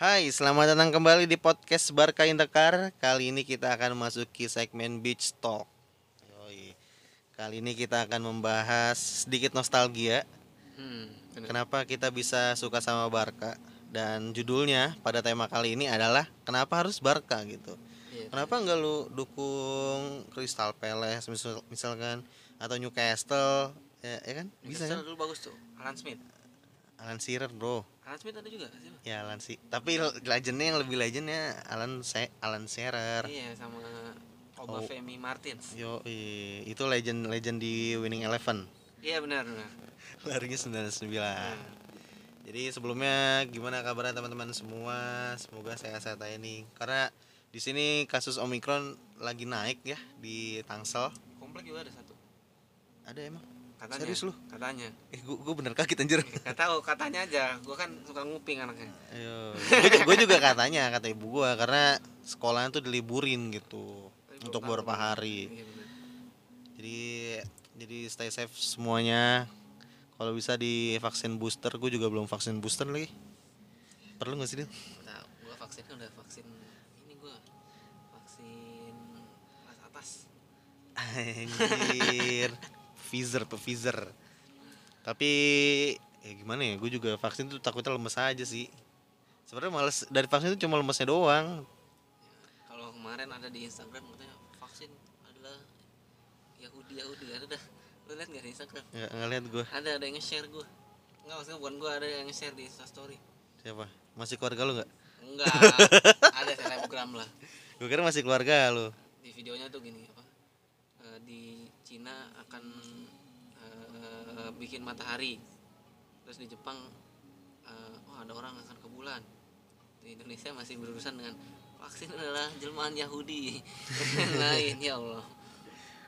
Hai, selamat datang kembali di podcast Barca Indekar. Kali ini kita akan memasuki segmen Beach Talk. Yoi. Kali ini kita akan membahas sedikit nostalgia. Hmm, bener. Kenapa kita bisa suka sama Barca? Dan judulnya pada tema kali ini adalah kenapa harus Barca gitu. Iya. Kenapa nggak lu dukung Crystal Palace misal- misalkan atau Newcastle ya, ya kan? Bisa Newcastle kan? dulu bagus tuh. Alan Smith. Alan Shearer bro. Alan Smith ada juga sih? Ya Alan sih. Tapi legendnya yang lebih legendnya Alan Se Alan Shearer. Iya sama Oh. Obafemi Martins. Yo, itu legend legend di Winning Eleven. Iya benar benar. Larinya 99. Hmm. Jadi sebelumnya gimana kabarnya teman-teman semua? Semoga sehat-sehat aja nih. Karena di sini kasus Omikron lagi naik ya di Tangsel. Komplek juga ada satu. Ada emang? Katanya. Serius lu? Katanya. Eh, gua, gua bener kaget anjir. Gak tahu katanya aja. Gua kan suka nguping anaknya. Ayo. Gua, ju- gua juga katanya kata ibu gua karena sekolahnya tuh diliburin gitu Tapi untuk beberapa gua. hari. Iya. Jadi jadi stay safe semuanya. Kalau bisa divaksin booster, gue juga belum vaksin booster lagi. Perlu nggak sih Dil? Gua tahu. Gua vaksinnya udah vaksin ini gua. Vaksin kelas atas. Anjir. Pfizer, Pfizer. Tapi ya gimana ya? Gue juga vaksin tuh takutnya lemes aja sih. Sebenarnya males dari vaksin itu cuma lemesnya doang. Kalau kemarin ada di Instagram katanya vaksin adalah Yahudi Yahudi ada dah. Lu lihat nggak di Instagram? Nggak ngeliat gue. Ada ada yang nge-share gua. Enggak maksudnya bukan gua ada yang nge-share di Instastory. Siapa? Masih keluarga lu nggak? Enggak, ada selebgram lah. Gue kira masih keluarga lu. Di videonya tuh gini apa? eh, di Cina akan eh, bikin matahari. Terus di Jepang eh, oh ada orang akan ke bulan. Di Indonesia masih berurusan dengan vaksin adalah jelmaan Yahudi. Dan lain ya Allah.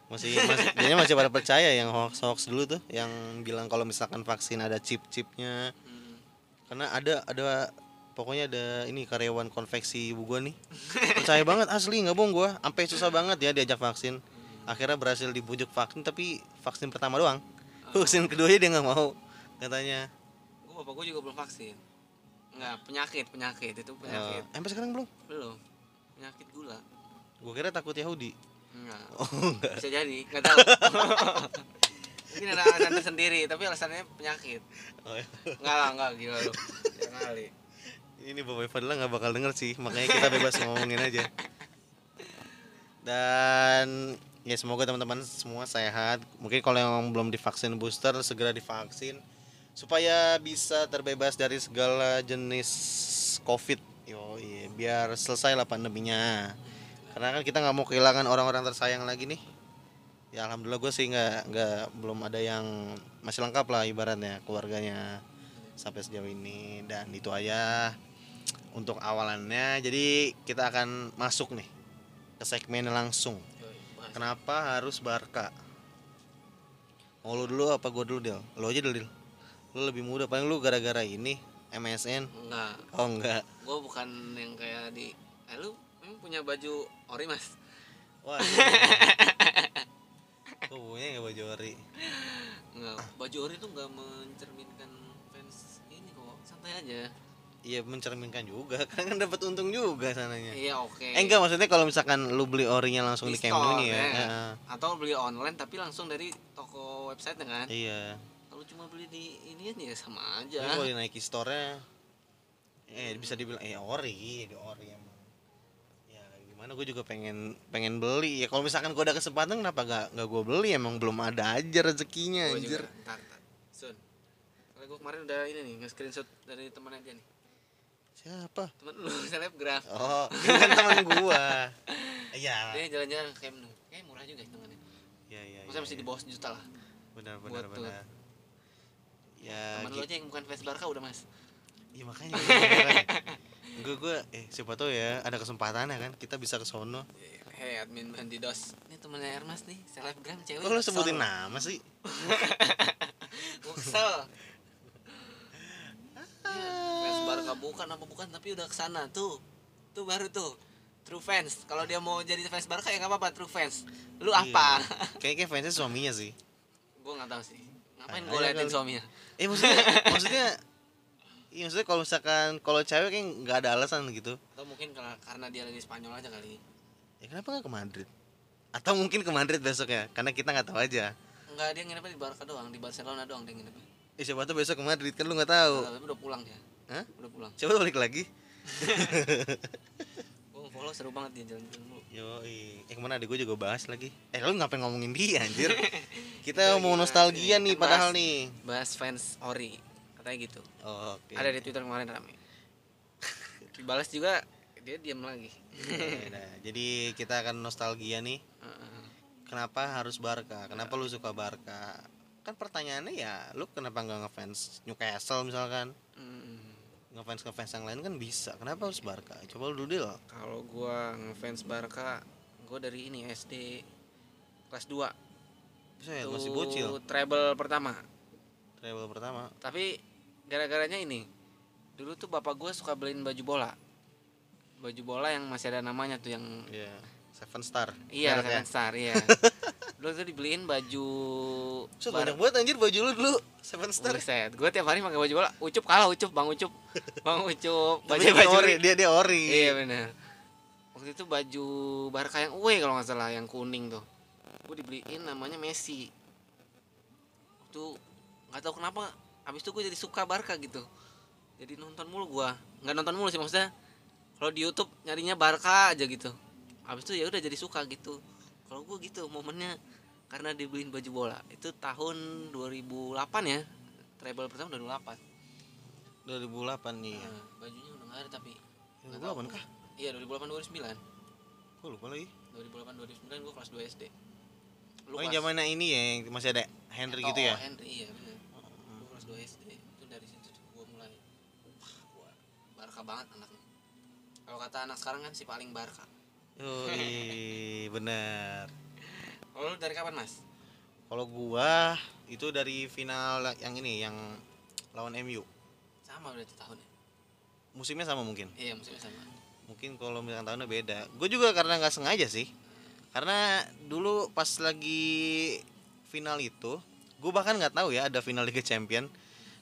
Masih masih masih pada percaya yang hoax hoax dulu tuh yang bilang kalau misalkan vaksin ada chip-chipnya Hmm. karena ada ada pokoknya ada ini karyawan konveksi ibu gua nih percaya banget asli nggak bohong gua sampai susah banget ya diajak vaksin akhirnya berhasil dibujuk vaksin tapi vaksin pertama doang vaksin keduanya dia nggak mau katanya Gua bapak gua juga belum vaksin. Enggak, penyakit, penyakit itu penyakit. Eh, sampai sekarang belum Belum. Penyakit gula. gua kira takut Yahudi Enggak. oh enggak bisa jadi nggak tahu mungkin ada alasan tersendiri tapi alasannya penyakit Oh, iya. nggak lah nggak gila lu jangan kali ini Bapak Fadila nggak bakal denger sih makanya kita bebas ngomongin aja dan ya semoga teman-teman semua sehat. Mungkin kalau yang belum divaksin booster segera divaksin. Supaya bisa terbebas dari segala jenis covid. Yo iya biar selesai lah pandeminya. Karena kan kita nggak mau kehilangan orang-orang tersayang lagi nih. Ya alhamdulillah gue sih nggak nggak belum ada yang masih lengkap lah ibaratnya keluarganya sampai sejauh ini. Dan itu aja untuk awalannya. Jadi kita akan masuk nih ke segmen langsung kenapa harus Barca? Mau lu dulu apa gue dulu Del? Lu aja dulu Del. Lu lebih muda. Paling lu gara-gara ini MSN enggak. Oh enggak. Gue bukan yang kayak di eh lu emang punya baju ori mas? Wah. Gue punya nggak baju ori? Enggak. Baju ori tuh nggak mencerminkan fans ini kok. Santai aja iya mencerminkan juga kan kan dapat untung juga sananya iya oke eh enggak maksudnya kalau misalkan lu beli orinya langsung di, Di store, nih ya ya. Atau beli online tapi langsung dari toko website kan iya kalau cuma beli di ini ya sama aja kalau di Nike Store-nya eh bisa dibilang eh ori, di ori emang. Ya gimana gue juga pengen pengen beli. Ya kalau misalkan gue ada kesempatan kenapa gak nggak gue beli emang belum ada aja rezekinya Gua anjir. juga. Ntar, ntar. Sun. Karena gue kemarin udah ini nih, nge-screenshot dari temannya dia nih. Siapa? Temen lu, selebgram. Oh, ini kan teman gua. Iya. Dia jalan-jalan ke Nou. Kayak murah juga hitungannya. Iya iya. Masa masih di bawah sejuta lah. Benar buat benar tuh. benar. Ya, Temen lu aja yang bukan fans Barca udah mas. Iya makanya gue gue eh siapa tahu ya ada kesempatan ya kan kita bisa ke sono. Hei admin Bandidos. Ini temennya Ermas nih, selebgram cewek. Kok lo sebutin nama sih? Gua kesel. Iya, fans Barca bukan apa bukan tapi udah ke sana tuh. Tuh baru tuh. True fans. Kalau dia mau jadi fans Barca ya nggak apa-apa true fans. Lu apa? Kayaknya fansnya suaminya sih. gue nggak tahu sih. Ngapain gue liatin suaminya? Eh maksudnya maksudnya iya maksudnya kalau misalkan kalau cewek kayak nggak ada alasan gitu atau mungkin karena, dia lagi Spanyol aja kali ya kenapa nggak ke Madrid atau mungkin ke Madrid besoknya karena kita nggak tahu aja enggak dia nginepnya di Barca doang di Barcelona doang dia nginepnya eh siapa tuh besok ke Madrid kan lu nggak tahu tapi udah pulang dia Hah? udah pulang coba balik lagi gue follow seru banget dia jalan-jalan mulu Yo, eh ke mana adek gue juga bahas lagi. Eh lu ngapain ngomongin dia anjir? Kita mau nostalgia nih Kan padahal bahas- nih. bahas fans Ori katanya gitu Oh, Oke. ada di Twitter kemarin rame dibalas juga dia diam lagi Ya udah, Jadi kita akan nostalgia nih. Heeh. Kenapa harus Barca? Kenapa lu suka Barca? Kan pertanyaannya ya, lu kenapa nggak ngefans Newcastle misalkan? Hmm. Ngefans ngefans yang lain kan bisa. Kenapa harus Barca? Coba lu dulu deh. kalau gua ngefans Barca gua dari ini SD kelas 2 Bisa ya masih bocil. treble pertama Travel pertama. tapi gara-garanya ini dulu tuh bapak gua suka beliin baju bola baju bola yang masih ada namanya tuh yang Iya. Seven Star. iya Merek ya? Seven Star iya dulu tuh dibeliin baju Bar- banyak banget anjir baju lu dulu. Seven Star. Buset, gue tiap hari pakai baju bola. Ucup kalah, Ucup, Bang Ucup. Bang Ucup, baju dia baju ori, dia dia ori. Iya benar. Waktu itu baju Barca yang away kalau nggak salah, yang kuning tuh. Gue dibeliin namanya Messi. Waktu nggak tahu kenapa, habis itu gue jadi suka Barca gitu. Jadi nonton mulu gua. Nggak nonton mulu sih maksudnya. Kalau di YouTube nyarinya Barca aja gitu. Habis itu ya udah jadi suka gitu. Kalau gue gitu momennya karena dibeliin baju bola. Itu tahun 2008 ya. Treble pertama 2008. 2008 nih. Nah, bajunya udah nggak ada tapi nggak 2008 tahu. kah? Iya 2008 2009. Gue lupa lagi. 2008 2009 gue kelas 2 SD. Oh yang zamannya ini ya yang masih ada Henry gitu ya. Oh, Henry iya benar. Gue kelas 2 SD. Itu dari situ gue mulai wah gua Barca banget anaknya. Kalau kata anak sekarang kan si paling Barca. Yoi, bener. Kalau dari kapan, Mas? Kalau gua itu dari final yang ini yang lawan MU. Sama berarti tahunnya. Musimnya sama mungkin. Iya, musimnya sama. Mungkin kalau misalkan tahunnya beda. Gue juga karena nggak sengaja sih. Karena dulu pas lagi final itu, gue bahkan nggak tahu ya ada final Liga Champion.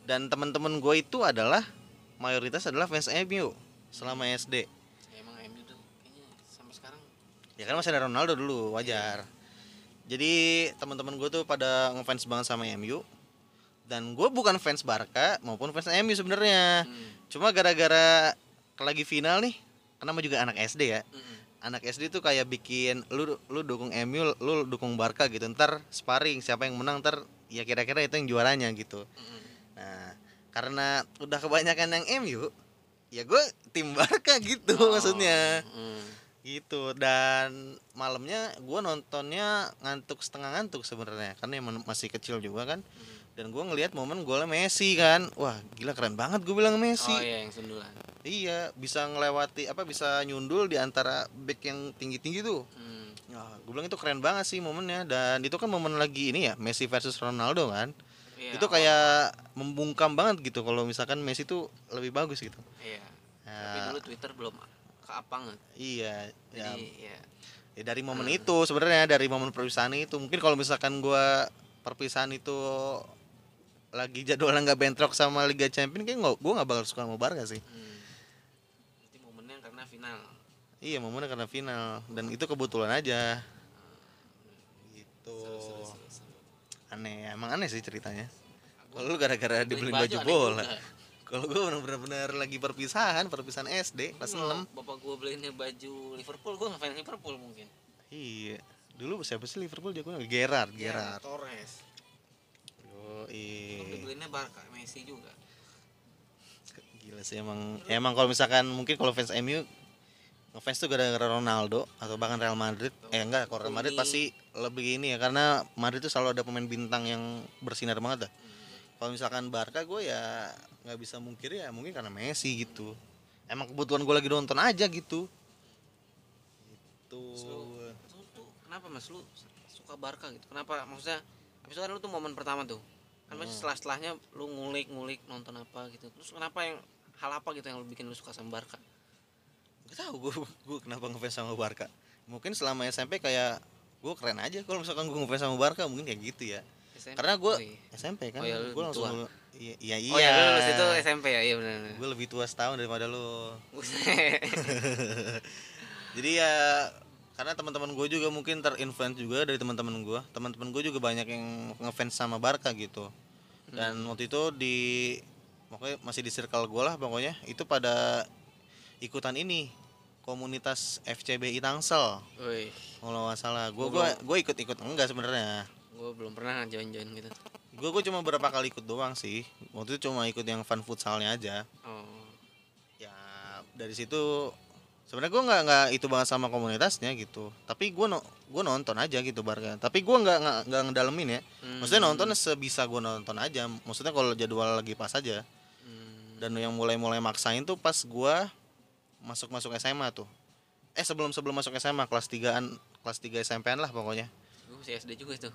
Dan teman-teman gue itu adalah mayoritas adalah fans MU selama SD. Ya kan masih ada Ronaldo dulu, wajar. Jadi teman-teman gue tuh pada ngefans banget sama MU. Dan gue bukan fans Barca maupun fans MU sebenarnya. hmm. Cuma gara-gara lagi final nih, karena nama juga anak SD ya. Mm-mm. Anak SD tuh kayak bikin lu lu dukung MU, lu dukung Barca gitu. Ntar sparring siapa yang menang ntar ya kira-kira itu yang juaranya gitu. Mm-mm. Nah, karena udah kebanyakan yang MU, ya gue tim Barca gitu Oh, maksudnya mm. Gitu dan malamnya gua nontonnya ngantuk setengah ngantuk sebenarnya karena emang masih kecil juga kan. Mm. dan gua ngelihat momen golnya Messi kan. Wah gila keren banget gue bilang Messi. Oh iya yang sundulan. iya bisa ngelewati apa bisa nyundul di antara back yang tinggi tinggi tuh. Hmm. Nah, gue bilang itu keren banget sih momennya. Dan itu kan momen lagi ini ya Messi versus Ronaldo kan. Iya, itu kayak membungkam banget gitu kalau misalkan Messi tuh lebih bagus gitu. Iya. Tapi Nah, dulu Twitter belum keapang. iya ya Jadi ya. Ya dari momen itu sebenarnya dari momen perpisahan itu mungkin kalau misalkan gua perpisahan itu lagi jadwalnya nggak bentrok sama Liga Champions kayak nggak gua nggak bakal suka sama Barca sih. Hmm. Berarti momennya karena final. Iya momennya karena final dan itu kebetulan aja. Gitu. Seru, seru, seru, seru. Aneh emang aneh sih ceritanya. Kalau lu gara-gara dibeliin baju bola. Kalau gua bener-bener lagi perpisahan, perpisahan SD kelas Kalau 6. Bapak gua beliinnya baju Liverpool, gua ngefans Liverpool mungkin. Iya. Dulu siapa sih Liverpool jagonya? Gerrard, Iya, Gerrard. Torres. Emang Yoi. dibeliinnya Barca, Messi juga. Gila sih emang ya emang kalau misalkan mungkin kalau fans MU ngefans tuh gara-gara Ronaldo atau bahkan Real Madrid eh enggak kalau Real Madrid pasti lebih ini ya karena Madrid tuh selalu ada pemain bintang yang bersinar banget dah Hmm. Kalau misalkan Barca gue ya nggak bisa mungkir ya mungkin karena Messi gitu emang kebutuhan gue lagi nonton aja gitu gitu tuh kenapa Mas lu suka Barca gitu? Kenapa maksudnya habis itu kan lu tuh momen pertama tuh. Kan pasti Hmm. setelah-setelahnya lu ngulik-ngulik nonton apa gitu. Terus kenapa yang hal apa gitu yang lu bikin lu suka sama Barca? gak tahu gue gue kenapa ngefans sama Barca mungkin selama SMP kayak gue keren aja kalau misalkan gue ngefans sama Barca mungkin kayak gitu ya SMP. Karena gua Oh, iya. SMP kan? Oh, iya, gue lebih langsung tua. iya iya iya Oh ya, lu lulus itu SMP ya? Iya benar. gue lebih tua setahun daripada lu. Jadi ya karena teman-teman gue juga mungkin terinfluence juga dari teman-teman gue teman-teman gue juga banyak yang ngefans sama Barca gitu. Dan waktu itu di pokoknya masih di circle gue lah pokoknya. Itu pada ikutan ini komunitas FCBI Tangsel Woi, kalau nggak salah. Gue Gua gue gue ikut-ikut. Enggak sebenarnya gue belum pernah join-join gitu. gue gue cuma berapa kali ikut doang sih waktu itu cuma ikut yang fun futsalnya aja Oh. ya dari situ sebenarnya gue nggak nggak itu banget sama komunitasnya gitu tapi gue no, gue nonton aja gitu Barca tapi gue nggak nggak ngedalemin ya maksudnya Hmm. nonton sebisa gue nonton aja maksudnya kalau jadwal lagi pas aja Hmm. dan yang mulai mulai maksain tuh pas gue masuk masuk SMA tuh eh sebelum sebelum masuk SMA kelas 3an kelas 3 SMP lah pokoknya Gue masih SD juga itu.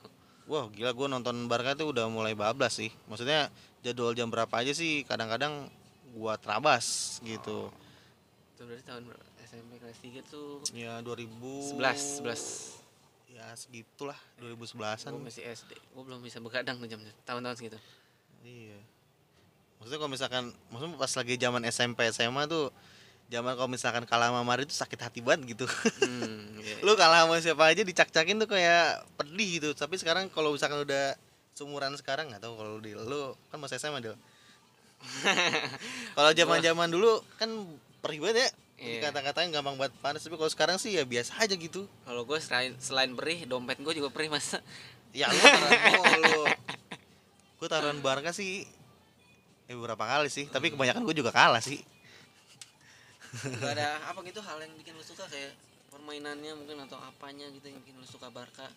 Wah gila gue nonton Barca tuh udah mulai bablas sih Maksudnya jadwal jam berapa aja sih kadang-kadang gua terabas gitu Itu berarti tahun? SMP kelas 3 tuh Ya 2000 11 11. Ya segitulah 2011an Gue masih SD. Gue belum bisa begadang tuh jamnya. Tahun-tahun segitu. Iya Maksudnya kalau misalkan Maksudnya pas lagi zaman SMP SMA tuh Zaman kalau misalkan kalah sama Mari tuh sakit hati banget gitu. Hmm, iya. Lu kalah sama siapa aja dicak-cakin tuh kayak pedih gitu. Tapi sekarang kalau misalkan udah Sumuran sekarang nggak tahu kalau di lu kan masih SMA Del. Kalau zaman zaman dulu kan perih banget ya. Iya. kata-katain gampang banget panas. Tapi kalau sekarang sih ya biasa aja gitu. Kalau gue selain selain perih, dompet gue juga perih mas. ya lu taruhan lu. Gue taruhan Barca sih eh beberapa kali sih. Tapi kebanyakan gue juga kalah sih Gak ada apa gitu hal yang bikin lu suka kayak permainannya mungkin atau apanya gitu yang bikin lu suka Barca.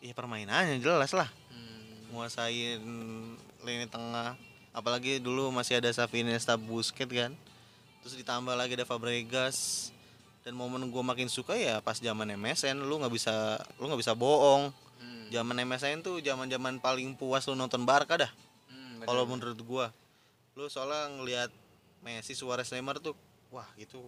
ya permainannya jelas lah. Hmm. nguasain lini tengah. Apalagi dulu masih ada Xavi Iniesta Busquets kan. Terus ditambah lagi ada Fabregas. Dan momen gue makin suka ya pas zaman MSN lu nggak bisa lu nggak bisa bohong. Hmm. zaman MSN tuh zaman zaman paling puas lu nonton Barca dah. Hmm, kalau menurut gua. Lu soalnya ngelihat Messi Suarez Neymar tuh wah itu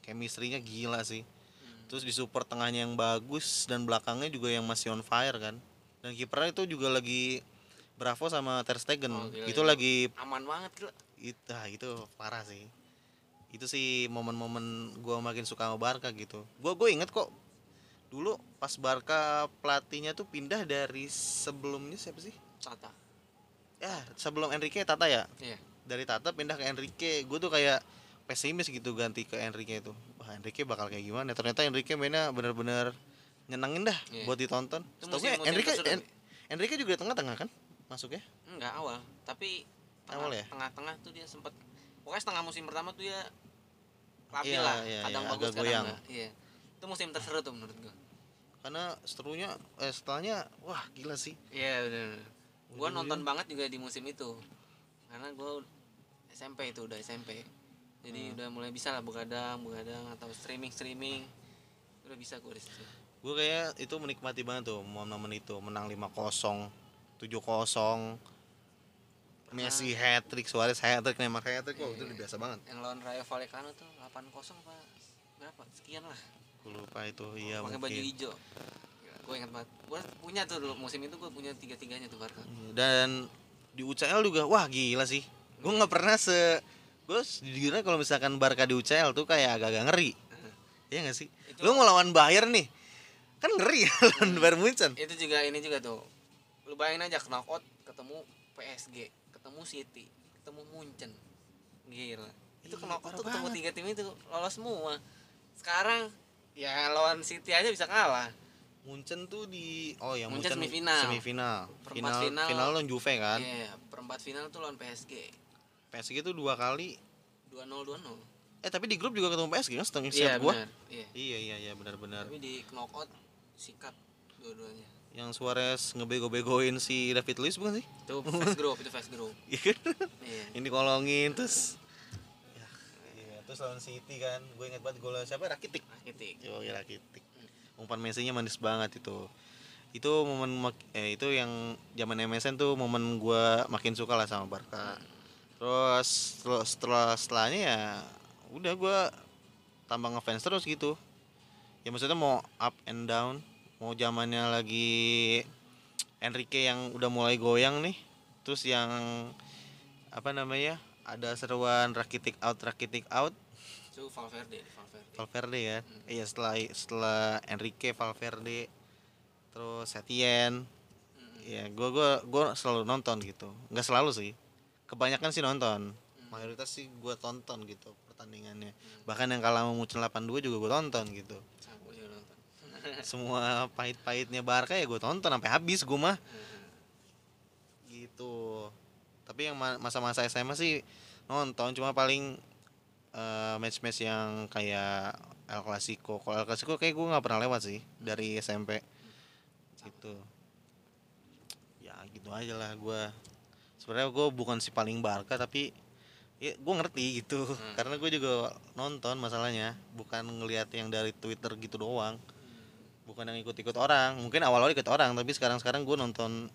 chemistry-nya gila sih Hmm. terus di super tengahnya yang bagus dan belakangnya juga yang masih on fire kan dan kipernya itu juga lagi Bravo sama Ter Stegen Oh, gila, itu itu. lagi aman banget gila. itu ah, itu parah sih itu sih momen-momen gua makin suka sama Barca gitu gua gue inget kok dulu pas Barca pelatihnya tuh pindah dari sebelumnya siapa sih Tata. ya sebelum Enrique Tata ya Iya. dari Tata pindah ke Enrique gue tuh kayak pesimis gitu ganti ke Enrique itu wah Enrique bakal kayak gimana ternyata Enrique mainnya bener-bener nyenengin dah Iya. buat ditonton musim Enrique En- Enrique juga tengah-tengah kan masuknya Enggak awal, tapi tengah, Awal ya? tengah-tengah tuh dia sempat pokoknya setengah musim pertama tuh dia labil Iya, lah, iya, kadang iya, bagus kadang goyang. enggak. Iya. Itu musim terseru tuh menurut gua. karena seterunya eh setelahnya wah gila sih Iya benar. Gua Ujung-ujung. nonton banget juga di musim itu. Karena gua SMP itu udah SMP. Jadi Hmm. udah mulai bisa lah begadang, begadang atau streaming streaming. Udah bisa gua di situ. gue kayak itu menikmati banget tuh momen-momen itu menang 5-0 7-0 Messi hat trick Suarez hat trick Neymar hat trick wah itu udah biasa banget Yang lawan Rayo Vallecano tuh 8-0 apa berapa? Sekian lah. gue lupa itu iya Pakai baju hijau. Gue ingat banget. Gue punya tuh dulu musim itu gue punya tiga-tiganya tuh Barca. dan di UCL juga wah gila sih gue nggak pernah se gue sejujurnya kalau misalkan Barca di UCL tuh kayak agak-agak ngeri. Iya gak sih? Itu- lu mau lawan Bayern nih kan ngeri ya lawan Bayern Munchen. Itu juga ini juga tuh. Lu bayangin aja knockout ketemu PSG ketemu City ketemu Munchen. Gila. Itu Iya, knockout tuh ketemu tiga tim itu lolos semua. Sekarang ya lawan City aja bisa kalah. Munchen tuh di oh ya Munchen Munchen semifinal. semifinal. Perempat final final. final lawan Juve kan? Iya perempat final tuh lawan PSG PSG tuh dua kali. 2-0 2-0 eh tapi di grup juga ketemu PSG kan setengah iya siap gua. iya. Iya iya iya benar-benar. Tapi di knockout sikat dua-duanya. Yang Suarez ngebego-begoin si David Luiz bukan sih? Itu fast group itu fast group. Iya kan? iya. Ini kolongin terus ya, iya terus lawan City kan. Gue inget banget gol siapa? Rakitic. Rakitic. Yo ya Rakitic. Umpan Messi-nya manis banget itu. Itu momen eh, itu yang zaman MSN tuh momen gue makin suka lah sama Barca terus setelah setelah setelahnya ya udah gue tambah ngefans terus gitu. Ya maksudnya mau up and down mau zamannya lagi Enrique yang udah mulai goyang nih terus yang apa namanya ada seruan Rakitic out Rakitic out. Itu Valverde Valverde. Valverde kan iya setelah setelah Enrique Valverde terus Setien Mm-mm. ya gue gua gua selalu nonton gitu. Nggak selalu sih kebanyakan sih nonton. Mayoritas sih gue tonton gitu pertandingannya. Bahkan yang kalah sama Munchen 82 juga gue tonton gitu. Sama gua juga nonton. Semua pahit-pahitnya Barca ya gue tonton sampai habis gue mah. Gitu. Tapi yang ma- masa-masa SMA sih nonton. Cuma paling eh, match-match yang kayak El Clasico. Kalau El Clasico kayak gue nggak pernah lewat sih dari SMP gitu. Ya gitu aja lah gue sebenarnya gue bukan si paling Barca tapi ya gue ngerti gitu. Hmm. karena gue juga nonton masalahnya bukan ngelihat yang dari Twitter gitu doang. Bukan yang ikut-ikut orang. Mungkin awal-awal ikut orang tapi sekarang-sekarang gue nonton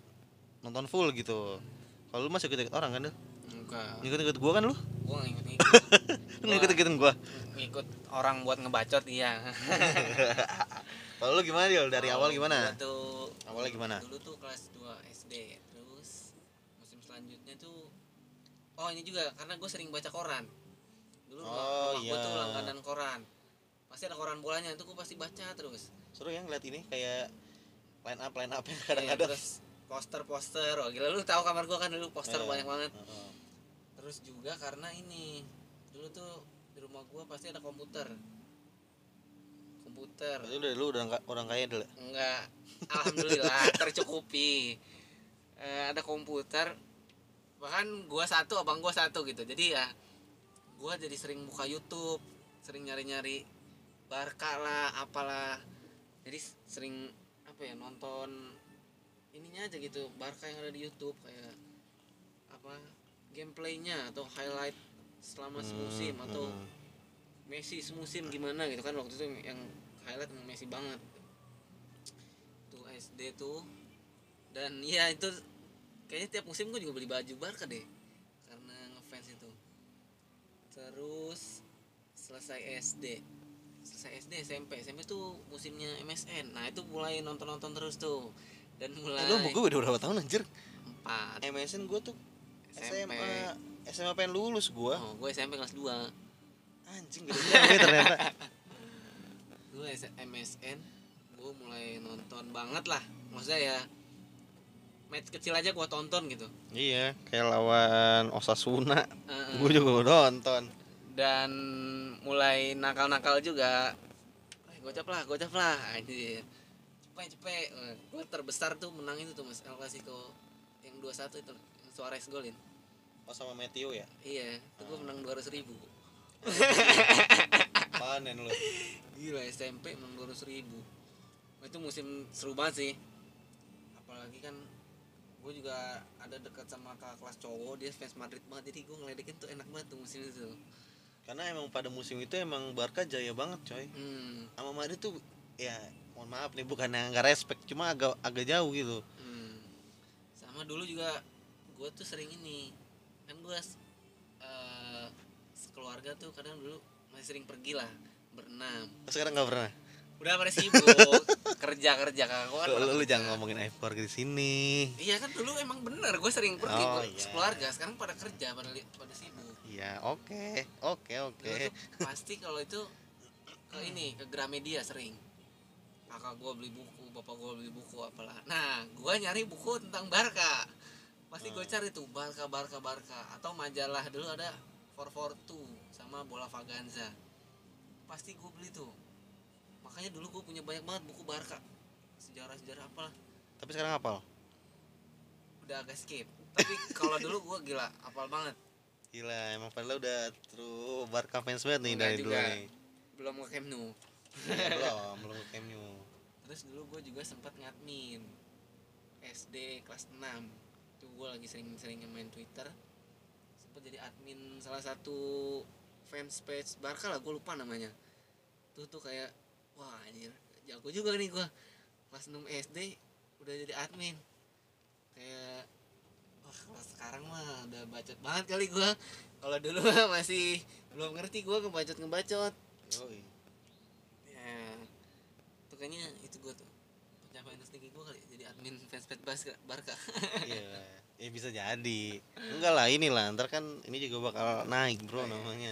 nonton full gitu. Kalau lu masih ikut-ikut orang kan lu enggak. Ikut-ikut gue kan lu? Gua nggak ikut lu nggak ikut-ikutin gue ngikut orang buat ngebacot iya. Kalau lu gimana dia dari awal gimana? tuh awalnya gimana? dulu tuh kelas 2 SD terus musim selanjutnya tuh oh ini juga karena gue sering baca koran. Dulu Oh, gue tuh iya. langganan koran. Pasti ada koran bolanya itu gue pasti baca terus. Seru ya ngeliat ini kayak line up line up yang Iya, kadang ada terus poster-poster. Oh gila lu tahu kamar gue kan dulu poster Iya. banyak banget. Heeh. terus juga karena ini dulu tuh di rumah gue pasti ada komputer. Komputer. Berarti udah lu udah orang kaya dulu? Enggak alhamdulillah tercukupi. Eh, ada komputer bahkan gua satu abang gua satu gitu. Jadi ya gua jadi sering buka YouTube sering nyari-nyari Barca lah apalah. Jadi sering apa ya nonton ininya aja gitu Barca yang ada di YouTube kayak apa gameplaynya atau highlight selama semusim Hmm, atau hmm. Messi semusim gimana gitu kan waktu itu yang highlight Messi banget. Tuh SD tuh. Dan ya itu kayaknya tiap musim gue juga beli baju Barca deh karena ngefans itu. Terus selesai SD selesai SD SMP SMP tuh musimnya MSN nah itu mulai nonton nonton terus tuh. Dan mulai Eh, lu gue udah berapa tahun anjir? Empat. MSN gue tuh SMP. SMA SMA pengen lulus gue oh gue SMP kelas 2 anjing gede banget ternyata. Gue MSN gue mulai nonton banget lah. Maksudnya ya match kecil aja gue tonton gitu. Iya kayak lawan Osasuna. Heeh. gue juga nonton. Dan mulai nakal-nakal juga. Eh, gocap lah gocap lah. Anjir. Cepet cepet. Gue terbesar tuh menang itu tuh mas. El Clasico. Yang 2-1 itu yang Suarez golin. Oh sama Matthew ya? Iya itu gue menang 200 ribu. Panen lu. Gila SMP menang 200 ribu. Itu musim seru banget sih. Apalagi kan gue juga ada dekat sama kakak kelas cowok dia fans Madrid banget. Jadi gue ngeledekin tuh enak banget tuh musim itu. Karena emang pada musim itu emang Barca jaya banget coy. Hmm, sama Madrid tuh ya mohon maaf nih bukan yang nggak respect cuma agak agak jauh gitu. Hmm. sama dulu juga gue tuh sering ini kan gue uh, sekeluarga tuh kadang dulu masih sering pergi lah berenam. Sekarang nggak pernah udah pada sibuk kerja kerja kakak gue kan lu, lu, jangan ngomongin aib keluarga di sini Iya kan dulu emang bener gue sering pergi Oh, iya. sekeluarga sekarang pada kerja pada pada sibuk. ya oke oke oke Dulu tuh pasti kalau itu ke ini ke Gramedia sering. Kakak gue beli buku, bapak gue beli buku apalah. Nah gue nyari buku tentang Barca. Pasti gue Hmm. cari tuh Barca Barca Barca atau majalah dulu ada 442 sama Bola Vaganza. Pasti gue beli tuh. Makanya dulu gue punya banyak banget buku Barca. Sejarah-sejarah apalah. tapi sekarang hafal? Udah agak skip. Tapi kalau dulu gue gila, apal banget. gila emang padahal udah true. Barca fans banget nih Enggak dari dulu nih. Belum ke Camp Nou. Ya, belum belum ke Camp Nou. Terus dulu gue juga sempat ngadmin. SD kelas 6 itu gue lagi sering-sering main Twitter. Sempat jadi admin salah satu fans page Barca lah gue lupa namanya. Tuh tuh kayak wah anjir. Jago juga nih gue kelas 6 SD udah jadi admin. Kayak wah kalau sekarang mah udah bacot banget kali gue kalau dulu mah masih belum ngerti gue ngebacot ngebacot. Yoi. ya itu kayaknya itu gue tuh pencapaian tertinggi gue kali jadi admin fanspage Barca Barca. Iya ya bisa jadi. Enggak lah inilah ntar kan ini juga bakal naik bro namanya.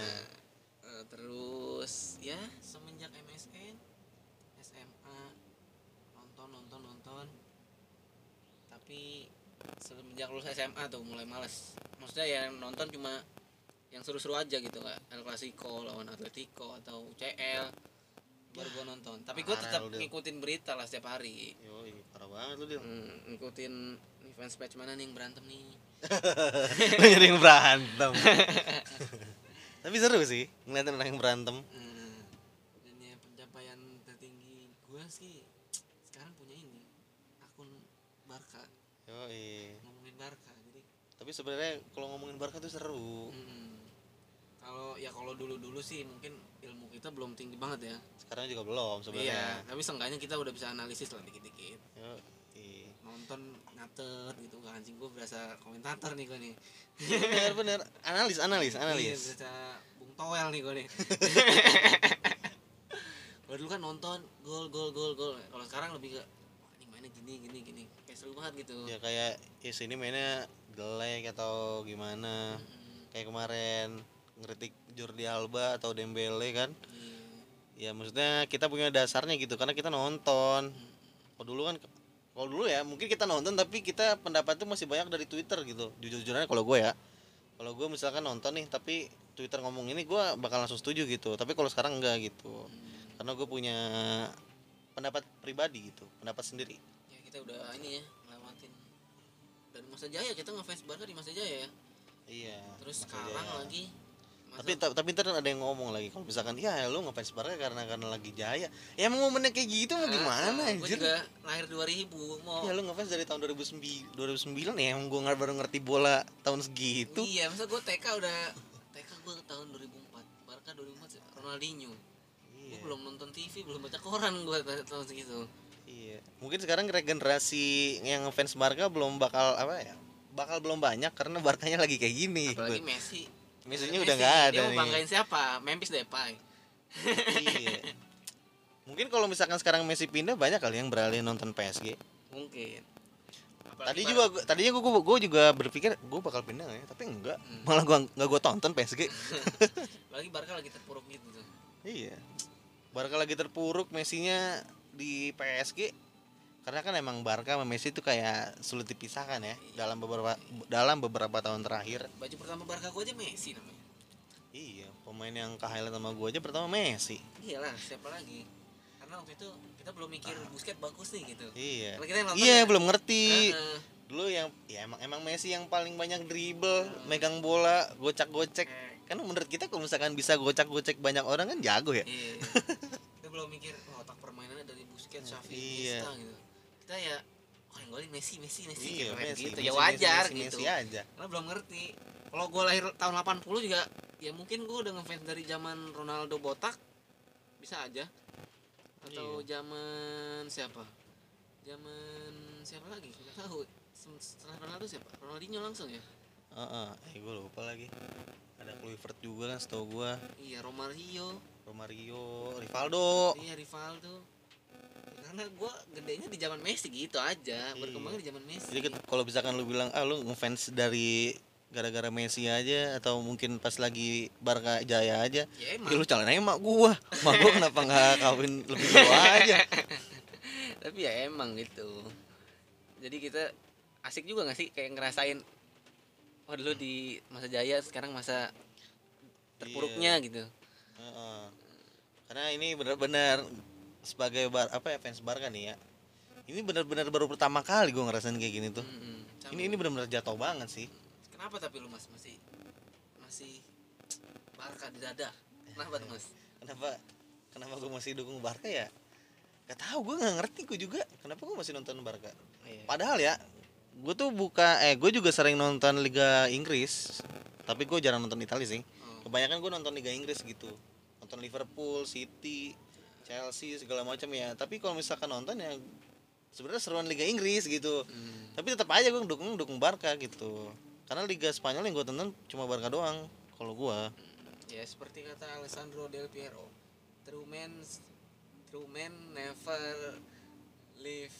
Eh, terus ya semenjak MSN SMA nonton nonton nonton tapi semenjak lulus SMA tuh mulai males. Maksudnya yang nonton cuma yang seru-seru aja gitu nggak El Clasico lawan Atletico atau UCL baru gua nonton. Tapi parah tetap ngikutin berita lah setiap hari. Yoi, parah banget lu dia hmm, ngikutin nih fans page mana nih yang berantem nih? Jadi yang berantem. Tapi seru sih ngeliatin orang yang berantem. Hmm, dan ya pencapaian tertinggi gue sih sekarang punya ini akun Barca Yoi. ngomongin Barca jadi tapi sebenarnya kalau ngomongin Barca tuh seru. Hmm, kalau ya kalau dulu dulu sih mungkin ilmu kita belum tinggi banget ya. Sekarang juga belum iya sebenarnya tapi seenggaknya kita udah bisa analisis lah dikit dikit nonton ngatet gitu kan. Anjing gue berasa komentator nih gue nih. Bener bener. Analis analis Iya, analis. berasa Bung Toel nih gue nih. Kalau dulu kan nonton gol gol gol gol. Kalau sekarang lebih ke wah ini mainnya gini gini gini kayak seru banget gitu. Ya kayak ya sini mainnya jelek atau gimana. Mm-mm. kayak kemarin ngeritik Jordi Alba atau Dembele kan. Iya. ya maksudnya kita punya dasarnya gitu karena kita nonton. Kalau dulu kan kalau dulu ya mungkin kita nonton tapi kita pendapat tuh masih banyak dari Twitter gitu. Jujur-jujurannya kalau gue ya kalau gue misalkan nonton nih tapi Twitter ngomong ini gue bakal langsung setuju gitu. Tapi kalau sekarang enggak gitu. Hmm. karena gue punya pendapat pribadi gitu pendapat sendiri kita udah ini ya ngelewatin. Dari masa jaya kita ngefans Barca di masa jaya ya? Iya terus sekarang jaya. lagi masa- tapi ta- tapi ntar ada yang ngomong lagi kalau misalkan ya lu ngefans Barca karena karena lagi jaya. Ya emang momennya kayak gitu mau gimana gue anjir? juga lahir 2000 mau ya lu ngefans dari tahun 2009 2009 ya emang gue nggak baru ngerti bola tahun segitu. Iya masa gue TK udah TK gue tahun 2004 Barca 2004 sih, Ronaldinho. Iya. gue belum nonton TV belum baca koran gue tahun segitu iya. Mungkin sekarang regenerasi yang ngefans Barca belum bakal apa ya bakal belum banyak karena Barkanya lagi kayak gini. Apalagi Messi. Messi-nya Messi, udah nggak ada dia mau nih. banggain siapa? Memphis Depay. Iya. Mungkin kalau misalkan sekarang Messi pindah banyak kali yang beralih nonton PSG mungkin. Tadi juga gua- tadinya gue gue juga berpikir gue bakal pindah ya? Tapi enggak. Hmm. malah gue nggak gue tonton PSG apalagi Barca lagi terpuruk gitu. Tuh iya. Barca lagi terpuruk Messinya di PSG karena kan emang Barca sama Messi itu kayak sulit dipisahkan ya dalam beberapa dalam beberapa tahun terakhir. Baju pertama Barca gue aja Messi namanya. Iya pemain yang ke highlight sama gue aja pertama Messi. Iyalah siapa lagi? Karena waktu itu kita belum mikir Busquets bagus nih gitu. Iya. Kita yang nonton iya ya, belum ngerti. Heeh. dulu yang ya emang emang Messi yang paling banyak dribble megang bola gocak gocek Eh, kan menurut kita kalau misalkan bisa gocak gocek banyak orang kan jago ya. Iya. Kita belum mikir oh, otak Xavi, Iya. Gitu. Kita ya oh yang golin Messi Messi Messi iya keren Messi, gitu. Messi, ya wajar Messi, gitu. Messi aja. Karena belum ngerti. Kalau gue lahir tahun 80 juga ya mungkin gue udah ngefans dari zaman Ronaldo botak bisa aja. Atau Iya. zaman siapa? Zaman siapa lagi? Nggak tahu. Setelah Ronaldo siapa? Ronaldinho langsung ya? Heeh, eh gue lupa lagi. Ada Kluivert juga kan setahu gue iya Romario. Romario Rivaldo. Iya Rivaldo karena gue gedenya di zaman Messi gitu aja Iya. berkembangnya di zaman Messi. Jadi kalau misalkan lu bilang ah lu ngefans dari gara-gara Messi aja atau mungkin pas lagi Barca Jaya aja ya ya lu calon aja mak gua. Mak gua kenapa nggak kawin lebih tua aja? Tapi ya emang gitu. Jadi kita asik juga gak sih kayak ngerasain oh dulu di masa jaya sekarang masa terpuruknya gitu. Heeh. karena ini benar-benar sebagai bar apa ya fans Barca nih ya ini benar-benar baru pertama kali gua ngerasain kayak gini tuh. Sama. ini ini benar-benar jatuh banget sih kenapa tapi lu mas masih masih barca di dada kenapa tuh mas kenapa kenapa gua masih dukung Barca ya Gak tahu gue nggak ngerti gue juga kenapa gue masih nonton Barca Iya. Padahal ya, gue tuh buka, eh gue juga sering nonton Liga Inggris, tapi gue jarang nonton Italia sih. Oh. Kebanyakan gue nonton Liga Inggris gitu, nonton Liverpool, City, Chelsea segala macam ya. Tapi kalau misalkan nonton ya, sebenarnya seruan Liga Inggris gitu. Hmm. Tapi tetap aja gue dukung dukung Barca gitu. Karena Liga Spanyol yang gue tonton cuma Barca doang. Kalau gue, ya seperti kata Alessandro Del Piero true man true man never leave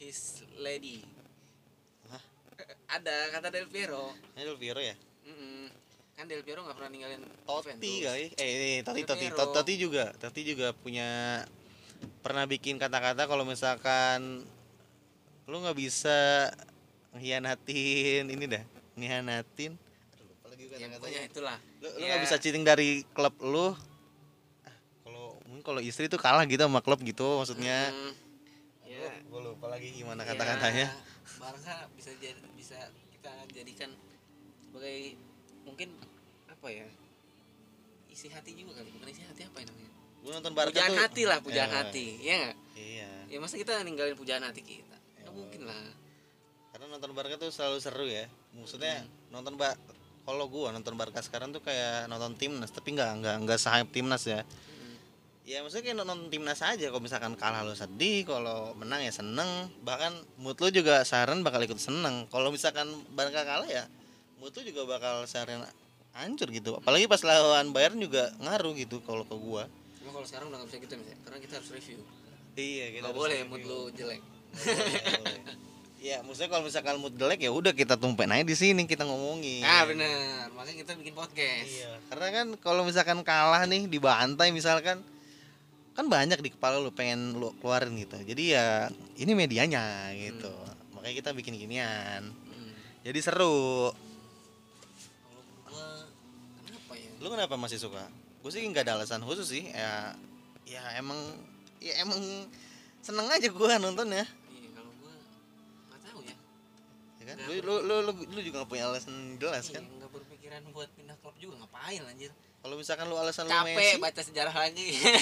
his lady Hah? Ada kata Del Piero Ini Del Piero ya? Mm-mm. Kan Del Piero nggak pernah ninggalin Totti kali. Eh, ini Totti Totti Totti juga. Totti juga punya pernah bikin kata-kata kalau misalkan lu nggak bisa ngianatin ini dah, ngianatin. Lupa lagi ya kata-katanya. itulah Lu lu Ya. nggak bisa cheating dari klub lu. Ah, Kalau mungkin kalau istri tuh kalah gitu sama klub gitu maksudnya. Mm. ya Gue lupa lagi gimana ya, kata-katanya. Barca bisa jadi bisa kita jadikan sebagai mungkin apa ya isi hati juga kali. Bukan isi hati apa ya namanya? Gue nonton Barca pujaan tuh. hati lah pujaan Ya, hati ya nggak? Iya. ya masa kita ninggalin pujaan hati kita? Nggak Ya, mungkin lah. Karena nonton Barca tuh selalu seru ya. Maksudnya nonton ba kalau gua nonton Barca sekarang tuh kayak nonton timnas tapi nggak nggak nggak sehype timnas ya. Ya maksudnya kayak nonton timnas aja. Kalau misalkan kalah lo sedih kalau menang ya seneng. Bahkan mood lo juga seharian bakal ikut seneng. Kalau misalkan Barca kalah ya lo juga bakal seharian hancur gitu apalagi pas lawan Bayern juga ngaruh gitu kalau ke gua cuma kalau sekarang udah nggak bisa gitu misalnya karena kita harus review iya nggak boleh mood lu jelek Ya, maksudnya kalau misalkan mood jelek ya udah kita tumpen aja di sini kita ngomongin. ah benar makanya kita bikin podcast Iya, karena kan kalau misalkan kalah nih dibantai misalkan kan banyak di kepala lu pengen lu keluarin gitu. Jadi ya ini medianya gitu. Makanya kita bikin ginian. Hmm. Jadi seru. Lu kenapa masih suka? Gue sih nggak ada alasan khusus sih. Ya ya emang ya emang seneng aja gua nontonnya. iya kalau gua nggak tahu ya Ya kan? Lu, lu, lu, lu, lu juga gak punya alasan jelas Iya, kan? nggak berpikiran buat pindah klub juga ngapain anjir Kalau misalkan lu alasan lu capek Messi, baca sejarah lagi Iya.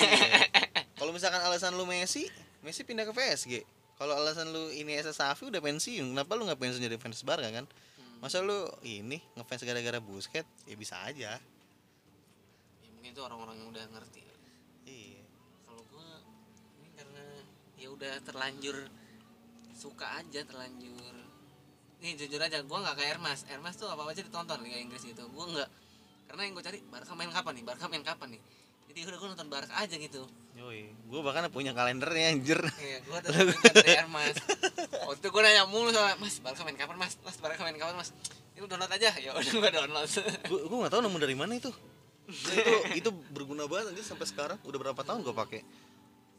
Kalau misalkan alasan lu Messi, Messi pindah ke PSG. Kalau alasan lu ini Esa Safi udah pensiun, kenapa lu nggak pensiun jadi fans Barca kan? Hmm. Masa lu ini ngefans gara-gara Busquets? Ya bisa aja. Ya mungkin itu orang-orang yang udah ngerti Iya. kalau gua ini karena ya udah terlanjur suka aja terlanjur nih jujur aja gua nggak kayak Ermas Ermas tuh apa aja ditonton Liga Inggris itu gua nggak karena yang gue cari Barca main kapan nih Barca main kapan nih jadi udah gua nonton Barca aja gitu Yoi, gue bahkan punya kalendernya anjir. Iya, gua ada tulisan dari Ermas. Waktu gua nanya mulu sama Mas, Barca main kapan Mas? Mas, Barca main kapan Mas? Ini download aja. Ya udah gua download. gue gue nggak tahu nemu dari mana itu. Itu itu berguna banget anjir sampai sekarang. Udah berapa tahun gue pakai.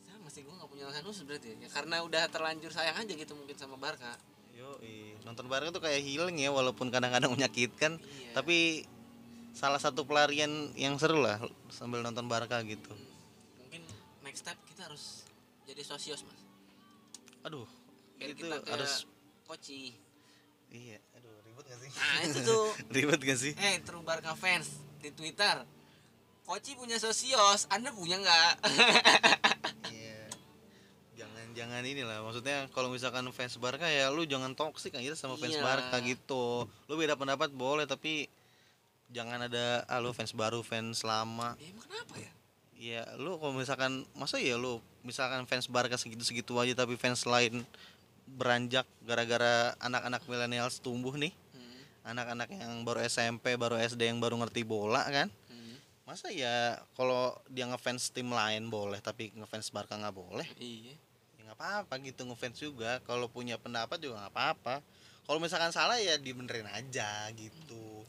Sama sih gua nggak punya alasan khusus berarti. Ya, karena udah terlanjur sayang aja gitu mungkin sama Barca. Yoi, nonton Barca tuh kayak healing ya walaupun kadang-kadang menyakitkan, Iya. tapi salah satu pelarian yang seru lah sambil nonton Barca gitu. mungkin next step kita harus jadi sosios, Mas. Aduh, Biar itu kita ke harus Koci. iya, aduh ribet gak sih? Nah, itu tuh. ribet gak sih? Eh, True Barca fans di Twitter. Koci punya sosios, Anda punya nggak? Iya. Jangan jangan inilah maksudnya kalau misalkan fans Barca ya lu jangan toksik aja sama fans Iya. Barca gitu. Lu beda pendapat boleh tapi jangan ada ah lu fans baru, fans lama. ya, emang kenapa ya? Ya lu kalau misalkan masa ya lu misalkan fans Barca segitu-segitu aja tapi fans lain beranjak gara-gara anak-anak millennials tumbuh nih. Hmm. Anak-anak yang baru SMP, baru SD yang baru ngerti bola kan. Masa ya kalau dia ngefans tim lain boleh tapi ngefans Barca nggak boleh? Iya. ya nggak apa-apa gitu ngefans juga. Kalau punya pendapat juga nggak apa-apa. Kalau misalkan salah ya dibenerin aja gitu.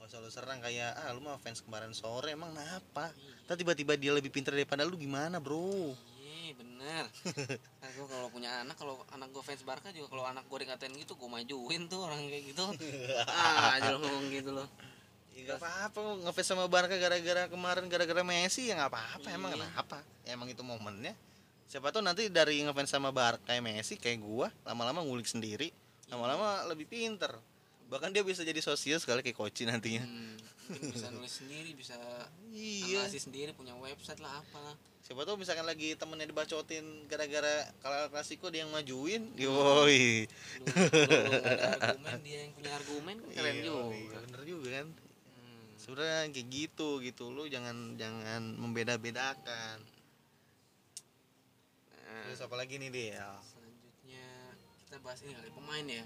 Nggak usah lu serang kayak ah lu mah fans kemarin sore emang kenapa? Ntar tiba-tiba dia lebih pintar daripada lu gimana bro? Iya bener. Nah, gue kalau punya anak kalau anak gue fans Barca juga kalau anak gue dikatain gitu gue majuin tuh orang kayak gitu. Ah aja ngomong gitu loh ya nggak apa-apa ngefans sama Barca gara-gara kemarin gara-gara Messi ya nggak apa-apa emang Iya. kenapa Ya, emang itu momennya siapa tahu nanti dari ngefans sama Barca kayak Messi kayak gua lama-lama ngulik sendiri lama-lama lebih pinter bahkan dia bisa jadi sosius sekali kayak Koci nantinya hmm, bisa nulis sendiri bisa iya analisis sendiri punya website lah apalah siapa tahu misalkan lagi temennya dibacotin gara-gara kalau klasiko dia yang majuin yoi lu, lu, lu argumen dia yang punya argumen kan keren Iya, juga iya, bener juga kan Hmm. Sebenarnya kayak gitu gitu. Lu jangan jangan membeda-bedakan. Nah, terus apa lagi nih dia selanjutnya kita bahas ini kali pemain ya.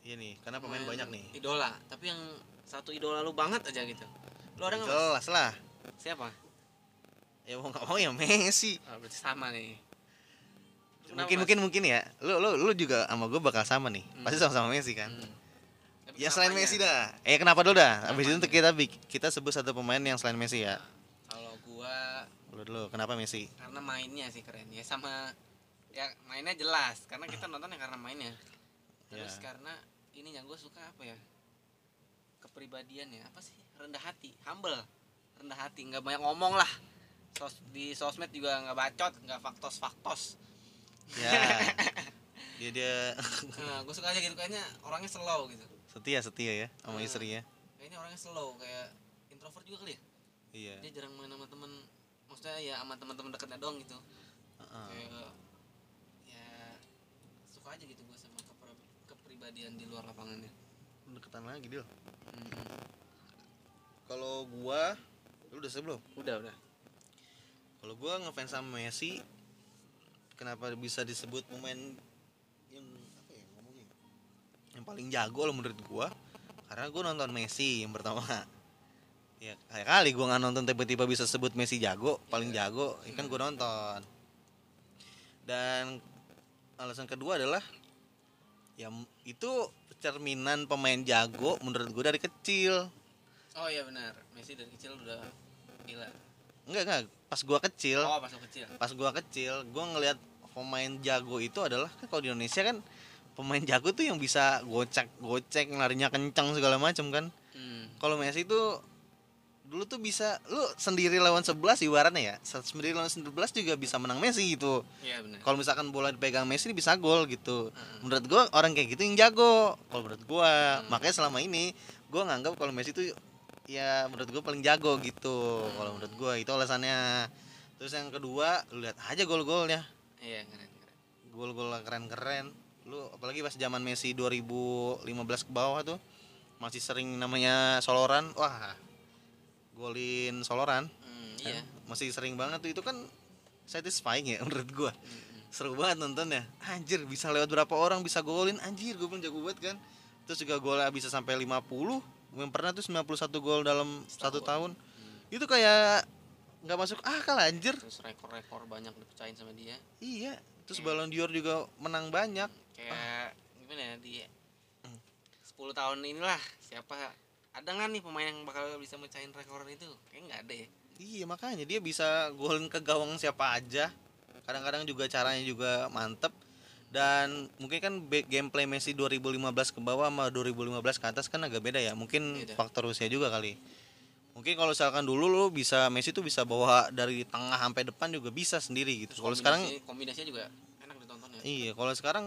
Iya nih karena pemain banyak nih. idola tapi yang satu idola lu banget aja gitu. Lu ada nggak Mas? jelas lah. Siapa? Ya mau nggak mau ya Messi. Ah, berarti sama nih. Kenapa, mungkin Mas? mungkin mungkin ya. Lu lu lu juga sama gue bakal sama nih. Hmm. pasti sama-sama Messi kan? Hmm. Ya selain kenapanya? Messi dah eh kenapa dulu dah habis itu kita bik- kita sebut satu pemain yang selain Messi ya Kalau gua lu dulu kenapa Messi karena mainnya sih keren ya sama ya mainnya jelas karena kita nonton ya karena mainnya. Terus Ya. karena ininya gue suka apa ya? Kepribadiannya apa sih? Rendah hati, humble. Rendah hati, nggak banyak ngomong lah. Sos, di sosmed juga nggak bacot, nggak faktos-faktos. ya dia dia Nah, gue suka aja gitu kayaknya orangnya slow gitu. Setia setia ya sama Hmm. istrinya Kayaknya orangnya slow kayak introvert juga kali ya. iya Dia jarang main sama temen maksudnya ya sama teman-teman dekatnya dong gitu. Heeh. kayak ya suka aja gitu gue sama kepri- kepribadian di luar lapangannya deketan lagi dia Hmm. kalau gua lu udah sebelum udah udah kalau gua ngefans sama Messi kenapa bisa disebut pemain yang paling jago loh menurut gua. Karena gua nonton Messi yang pertama. Ya kayak kali gua nggak nonton tiba-tiba bisa sebut Messi jago paling Iya. jago ya kan gua nonton. Dan alasan kedua adalah ya itu cerminan pemain jago menurut gua dari kecil. Oh iya benar. Messi dari kecil udah gila. Enggak enggak. Pas gua kecil. Oh pas kecil. Pas gua kecil gua ngelihat pemain jago itu adalah kan kalau di Indonesia kan pemain jago tuh yang bisa gocek gocek larinya kencang segala macam kan. Hmm. kalau Messi itu dulu tuh bisa lu sendiri lawan 11 ibaratnya ya sendiri lawan 11 juga bisa menang Messi gitu. Benar kalau misalkan bola dipegang Messi bisa gol gitu. Heeh. menurut gua orang kayak gitu yang jago. Kalau menurut gua Hmm. makanya selama ini gua nganggap kalau Messi itu ya menurut gua paling jago gitu. Kalau menurut gua itu alasannya. Terus yang kedua lu lihat aja gol-golnya. Iya keren keren. Gol-gol keren-keren lu apalagi pas zaman Messi 2015 ke bawah tuh masih sering namanya soloran. Wah golin soloran. Hmm, kan? iya masih sering banget tuh. Itu kan satisfying ya menurut gua. Hmm, hmm. seru banget nontonnya. Anjir bisa lewat berapa orang bisa golin. Anjir gue bilang jago banget kan. Terus juga golnya bisa sampai 50 yang pernah tuh 91 gol dalam satu tahun. Hmm. itu kayak nggak masuk akal anjir. Terus rekor-rekor banyak dipecahin sama dia. Iya. Terus Hmm. Ballon d'Or juga menang banyak kayak gimana ya di Hmm. 10 tahun inilah siapa ada nggak nih pemain yang bakal bisa mecahin rekor itu? Kayak nggak ada ya? Iya makanya dia bisa golin ke gawang siapa aja. Kadang-kadang juga caranya juga mantep. Dan mungkin kan gameplay Messi 2015 ke bawah sama 2015 ke atas kan agak beda ya. Mungkin Beda. faktor usia juga kali. Mungkin kalau misalkan dulu lu bisa Messi tuh bisa bawa dari tengah sampai depan juga bisa sendiri gitu. Kalau sekarang kombinasi- kombinasinya juga enak ditonton ya. Iya kalau sekarang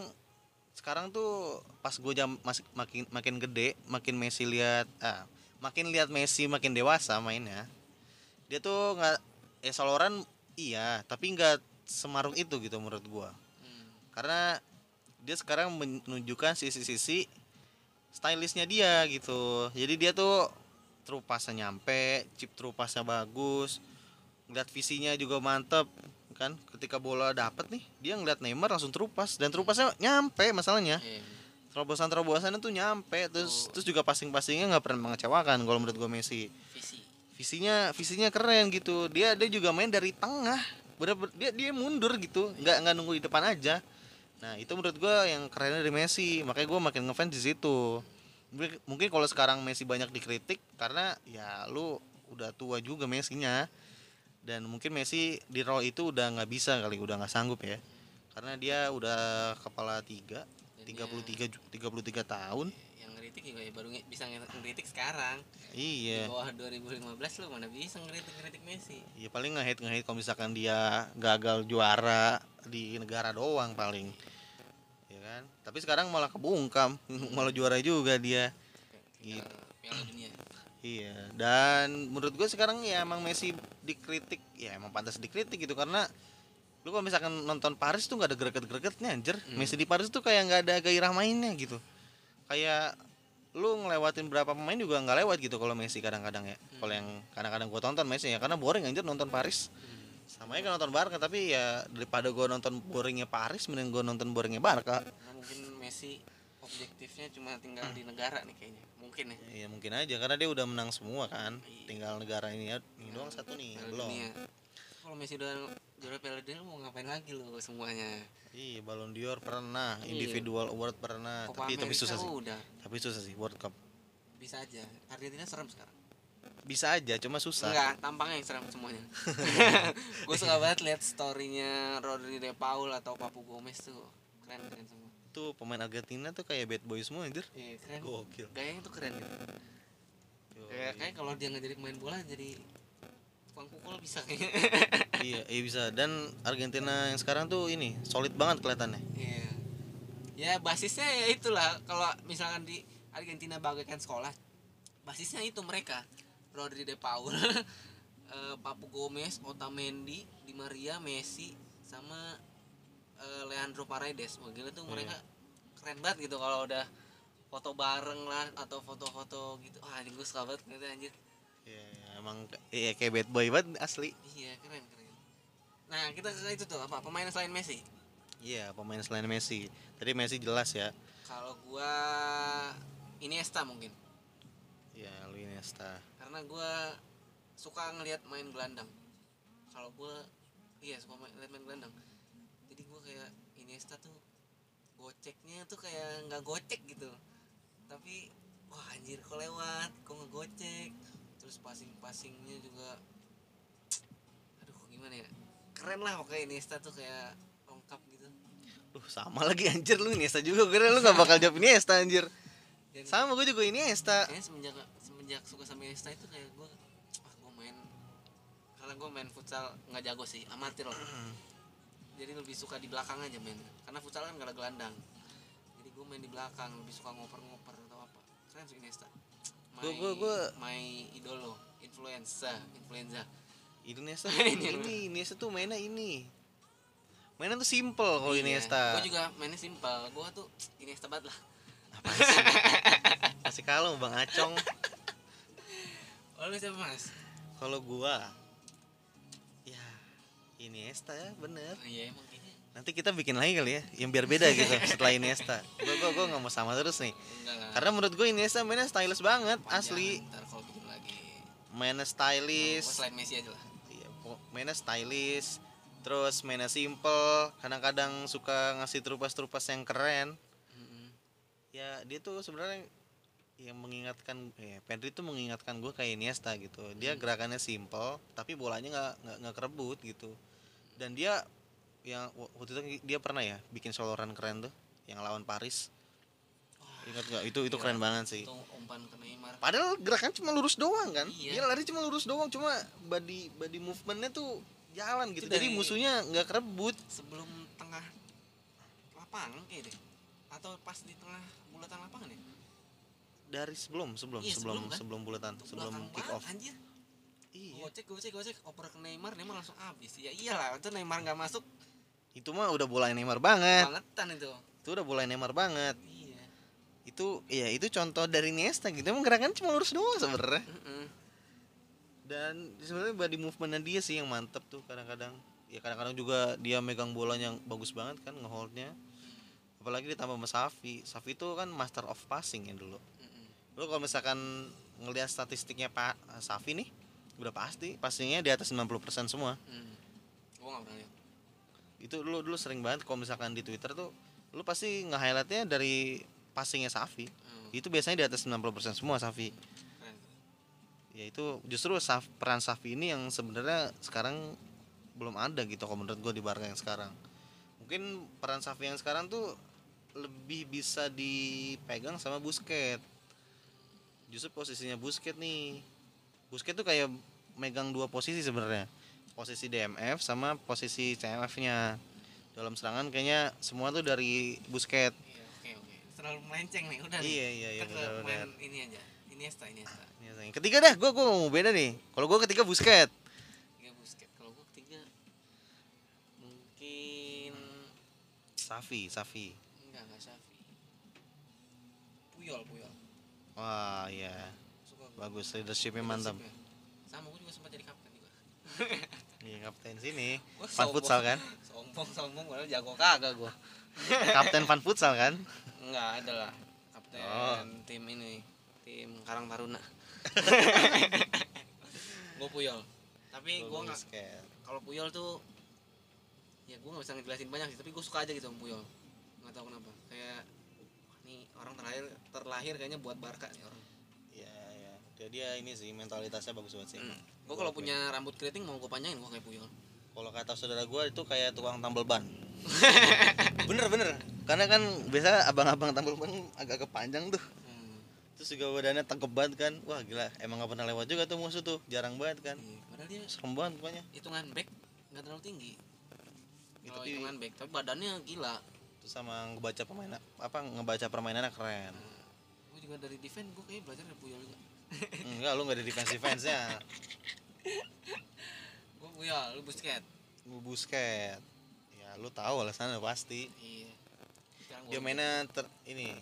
sekarang tuh pas gue jam masih makin makin gede makin Messi lihat ah makin lihat Messi makin dewasa mainnya dia tuh nggak eh soloran iya tapi nggak semarung itu gitu menurut gua. Hmm. karena dia sekarang menunjukkan sisi-sisi stylishnya dia gitu. Jadi dia tuh terupasnya nyampe chip terupasnya bagus ngeliat visinya juga mantep kan ketika bola dapet nih dia ngeliat Neymar langsung terupas dan terupasnya nyampe masalahnya. Iya. terobosan terobosannya tuh nyampe terus Tuh. terus juga passing passingnya nggak pernah mengecewakan kalau menurut gue Messi. Visi. Visinya visinya keren gitu. Dia dia juga main dari tengah. Bener dia dia mundur gitu. Nggak nggak nunggu di depan aja. Nah itu menurut gua yang keren dari Messi. Makanya gua makin ngefans di situ. Mungkin, mungkin kalau sekarang Messi banyak dikritik karena ya lu udah tua juga Messinya dan mungkin Messi di role itu udah nggak bisa kali udah nggak sanggup ya karena dia udah kepala tiga Dan 33 ju- 33 tahun yang ngeritik juga ya baru nge- bisa nge- ngeritik sekarang iya di bawah 2015 lu mana bisa ngeritik ngeritik Messi Ya paling nge-hate nge-hate kalau misalkan dia gagal juara di negara doang paling. Ya kan? Tapi sekarang malah kebungkam, malah juara juga dia. Gitu. Piala Dunia Iya. Dan menurut gue sekarang ya emang Messi dikritik, ya emang pantas dikritik gitu karena lu kalau misalkan nonton Paris tuh nggak ada greget-gregetnya anjir. Hmm. Messi di Paris tuh kayak nggak ada gairah mainnya gitu. Kayak lu ngelewatin berapa pemain juga nggak lewat gitu kalau Messi kadang-kadang ya. Kalau yang kadang-kadang gue tonton Messi ya karena boring anjir nonton Paris. Hmm. sama aja kan nonton Barca tapi ya daripada gue nonton boringnya Paris mending gue nonton boringnya Barca Karena mungkin Messi objektifnya cuma tinggal di negara nih kayaknya. Mungkin ya. Ya mungkin aja karena dia udah menang semua kan. Iya. tinggal negara ini ya ini doang satu nih belum. Kalau Messi udah juara Piala Dunia mau ngapain lagi lu semuanya? Iya, Ballon d'Or pernah, Iya. individual award pernah, Copa tapi tapi America susah sih. udah. Tapi susah sih World Cup. bisa aja. Argentina serem sekarang. Bisa aja, cuma susah. enggak tampangnya yang serem semuanya. Gue suka banget lihat storynya Rodri De Paul atau Papu Gomez tuh. Keren keren semua Tuh pemain Argentina tuh kayak bad boy semua anjir. iya keren Gokil. gayanya tuh keren gitu kayak kayak kalau dia nggak jadi pemain bola jadi tukang pukul bisa kayaknya iya, iya bisa. Dan Argentina yang sekarang tuh ini solid banget kelihatannya. Iya. Ya basisnya ya itulah kalau misalkan di Argentina bagaikan sekolah, basisnya itu mereka. Rodri De Paul, eh, Papu Gomez, Otamendi, Di Maria, Messi sama eh, Leandro Paredes. Wah gila tuh mereka keren banget gitu kalau udah foto bareng lah atau foto-foto gitu. Wah, anjing gue suka banget ngeliatnya anjir. Iya, iya, emang iya kayak bad boy banget asli. Iya, keren keren. Nah, kita ke itu tuh apa? Pemain selain Messi. Iya, pemain selain Messi. Tadi Messi jelas ya. Kalau gua Iniesta mungkin. Iya, lu Iniesta. karena gue suka ngelihat main gelandang kalau gue iya suka main, lihat main gelandang kayak Iniesta tuh goceknya tuh kayak nggak gocek gitu tapi wah anjir kok lewat kok ngegocek terus passing passingnya juga aduh gimana ya keren lah pokoknya Iniesta tuh kayak lengkap gitu Duh, sama lagi anjir lu Iniesta juga. Gue kira lu gak bakal jawab Iniesta anjir. dan Sama gue juga Iniesta. kayaknya semenjak semenjak suka sama Iniesta itu kayak gue gue main karena gue main futsal nggak jago sih amatir lah jadi lebih suka di belakang aja main karena futsal kan gak ada gelandang jadi gue main di belakang lebih suka ngoper-ngoper atau apa keren sih Iniesta my, gua- gua- my idolo influenza influenza Iniesta Ini ini, Iniesta tuh mainnya ini. Mainnya tuh simple kalau Iniesta. gue Iya. juga mainnya simpel gue tuh Iniesta banget lah Apaan sih? Kasih kalau Bang Acong. Lalu siapa mas? Kalau gua Iniesta ya bener. Oh, iya emang kayaknya Nanti kita bikin lagi kali ya, yang biar beda gitu setelah Iniesta. Gua gua gua nggak mau sama terus nih. Karena menurut gue Iniesta mainnya stylish banget, asli. Ntar kalau bikin lagi Mainnya stylish. selain Messi aja lah Iya, mainnya stylish. Terus mainnya simple, kadang-kadang suka ngasih trupas-trupas yang keren. Mm-mm. Ya, dia tuh sebenarnya yang mengingatkan eh Pedri tuh mengingatkan gue kayak Iniesta gitu. Dia Hmm. gerakannya simple, tapi bolanya nggak nggak nggak kerebut gitu. Dan dia yang wa- waktu itu dia pernah ya bikin soloran keren tuh yang lawan Paris. Ingat nggak? Itu itu Iya. keren banget sih. itu umpan ke Neymar Padahal gerakan cuma lurus doang kan? Iya. Dia lari cuma lurus doang, cuma body body movementnya tuh jalan gitu. Itu Jadi musuhnya nggak kerebut. sebelum tengah lapangan kayak deh atau pas di tengah bulatan lapangan ya Dari sebelum sebelum Iya, sebelum sebelum kan? sebelum bulatan, sebelum kick off. anjir Iya. gocek gocek gocek oper ke Neymar Neymar langsung habis ya iyalah itu Neymar nggak masuk Itu mah udah bola Neymar banget. bangetan itu Itu udah bola Neymar banget. iya Itu iya itu contoh dari Iniesta gitu. Emang gerakan cuma lurus doang sebenarnya. Mm-mm. Dan sebenarnya body movementnya dia sih yang mantep tuh kadang-kadang. Ya kadang-kadang juga dia megang bolanya yang bagus banget kan ngeholdnya. Apalagi ditambah sama Safi. Safi itu kan master of passing ya dulu. Mm-mm. Lu kalau misalkan ngelihat statistiknya Pak Safi nih, udah pasti passingnya di atas 90% semua. Mm. gua nggak pernah lihat Itu dulu dulu sering banget kalau misalkan di Twitter tuh lu pasti nge-highlightnya dari passingnya Safi. Mm. Itu biasanya di atas 90% semua Safi. keren Ya itu justru Saf, peran Safi ini yang sebenarnya sekarang belum ada gitu kalau menurut gue di Barca yang sekarang. Mungkin peran Safi yang sekarang tuh lebih bisa dipegang sama Busquets. Justru posisinya Busquets nih. Busquets tuh kayak megang dua posisi sebenarnya. Posisi DMF sama posisi CMF-nya. Dalam serangan kayaknya semua tuh dari Busquets. iya oke oke terlalu melenceng nih udah nih Iya iya iya ke benar main ini aja Iniesta Iniesta Yang ketiga dah, gue gue mau beda nih. Kalau gue ketiga Busquets. tiga busket kalau gua ketiga mungkin Safi, Safi. enggak enggak Xavi Puyol Puyol Wah iya, suka gua. bagus leadershipnya mantap. Ya. sama gua juga sempat jadi kapten juga Iya kapten sini, Fan. Futsal kan? sombong sombong padahal jago kagak gua Kapten Fan Futsal kan? enggak ada lah kapten Oh. tim ini tim Karang Taruna gua Puyol tapi gua nggak kalau Puyol tuh ya gue nggak bisa ngejelasin banyak sih tapi gue suka aja gitu sama Puyol nggak tahu kenapa kayak orang terlahir terlahir kayaknya buat Barca nih orang. Ya ya dia, dia ini sih mentalitasnya bagus banget sih. Hmm. gue kalau punya rambut keriting mau gue panjangin gue kayak Puyol. Kalau kata saudara gue itu kayak tukang tambal ban. Bener bener. Karena kan biasa abang-abang tambal ban agak kepanjang tuh. Hmm. terus juga badannya tangkep banget kan. Wah gila. Emang gak pernah lewat juga tuh musuh tuh. Jarang banget kan. Iya. padahal dia serem banget pokoknya. hitungan back nggak terlalu tinggi. Ya, kalau tapi- hitungan back. Tapi badannya gila terus sama ngebaca pemain apa ngebaca permainannya keren. Gue juga dari defense gue kayak belajar dari Puyol juga. Enggak lu nggak ada defensive fansnya. Gue Puyol lu Busquets. Lu busket ya lu tahu alasannya pasti. Iya. Dia mainnya ter ini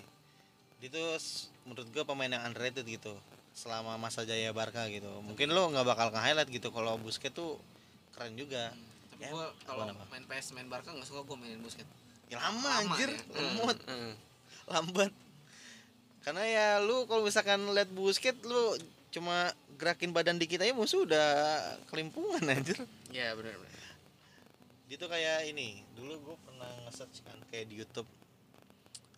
dia tuh menurut gua pemain yang underrated gitu selama masa jaya Barca gitu. Mungkin lu nggak bakal ke highlight gitu kalau busket tuh keren juga. Hmm, tapi Ya, gue kalau main PS main Barca nggak suka gue mainin Busquets ya lama, Lama anjir ya. lemot Hmm, hmm. lambat karena ya lu kalau misalkan lihat busket lu cuma gerakin badan dikit aja musuh udah kelimpungan anjir Iya benar benar. dia tuh kayak ini dulu gue pernah nge-search kan kayak di YouTube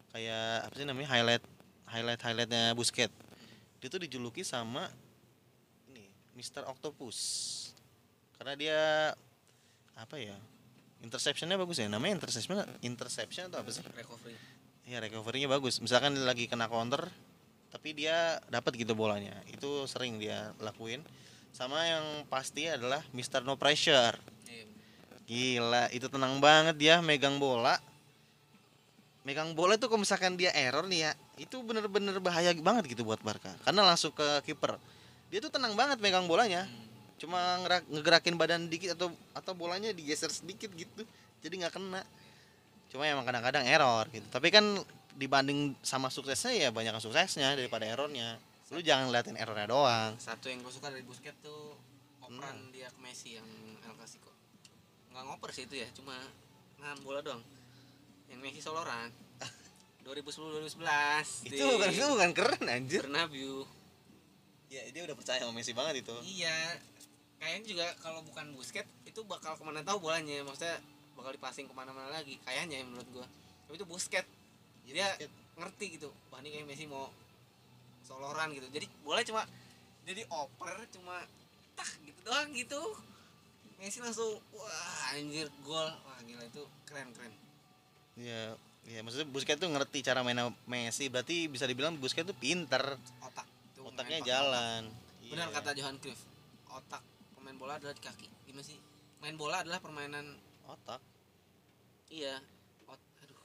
kayak apa sih namanya highlight highlight highlightnya Busket dia tuh dijuluki sama ini Mr. Octopus karena dia apa ya interceptionnya bagus ya namanya interception interception atau apa sih Recovery. ya recovery-nya bagus misalkan lagi kena counter tapi dia dapat gitu bolanya itu sering dia lakuin sama yang pasti adalah Mr. No Pressure Iya. Gila, itu tenang banget dia megang bola. Megang bola tuh kalau misalkan dia error nih ya, itu bener-bener bahaya banget gitu buat Barca. Karena langsung ke kiper. Dia tuh tenang banget megang bolanya. Hmm. Cuma ngerak- ngegerakin badan dikit atau atau bolanya digeser sedikit gitu. Jadi nggak kena. Cuma emang kadang-kadang error gitu. Tapi kan dibanding sama suksesnya ya banyak suksesnya daripada errornya. Lu jangan liatin errornya doang. Satu yang gue suka dari Busquets tuh operan Hmm. dia ke Messi yang El Clasico. Nggak ngoper sih itu ya, cuma nahan bola doang. Yang Messi soloran. 2010 2011 Itu bukan itu bukan keren anjir. Bernabeu. Ya dia udah percaya sama Messi banget itu. Iya. Kayaknya juga kalau bukan Busquets itu bakal ke mana tahu bolanya. Maksudnya bakal dipasing ke mana-mana lagi. Kayaknya ya menurut gua. Tapi itu Busquets Iya, Dia- ngerti gitu. Wah ini kayak Messi mau soloran gitu. Jadi bola cuma jadi oper cuma tak gitu doang gitu. Messi langsung wah anjir gol. Wah gila itu keren keren. Iya, ya maksudnya Busquets tuh ngerti cara main Messi, berarti bisa dibilang Busquets tuh pinter, Otak. Tuh, otaknya jalan. otak. Benar Iya. kata Johan Cruyff. Otak pemain bola adalah di kaki. Gimana sih? Main bola adalah permainan otak. iya. Ot, aduh.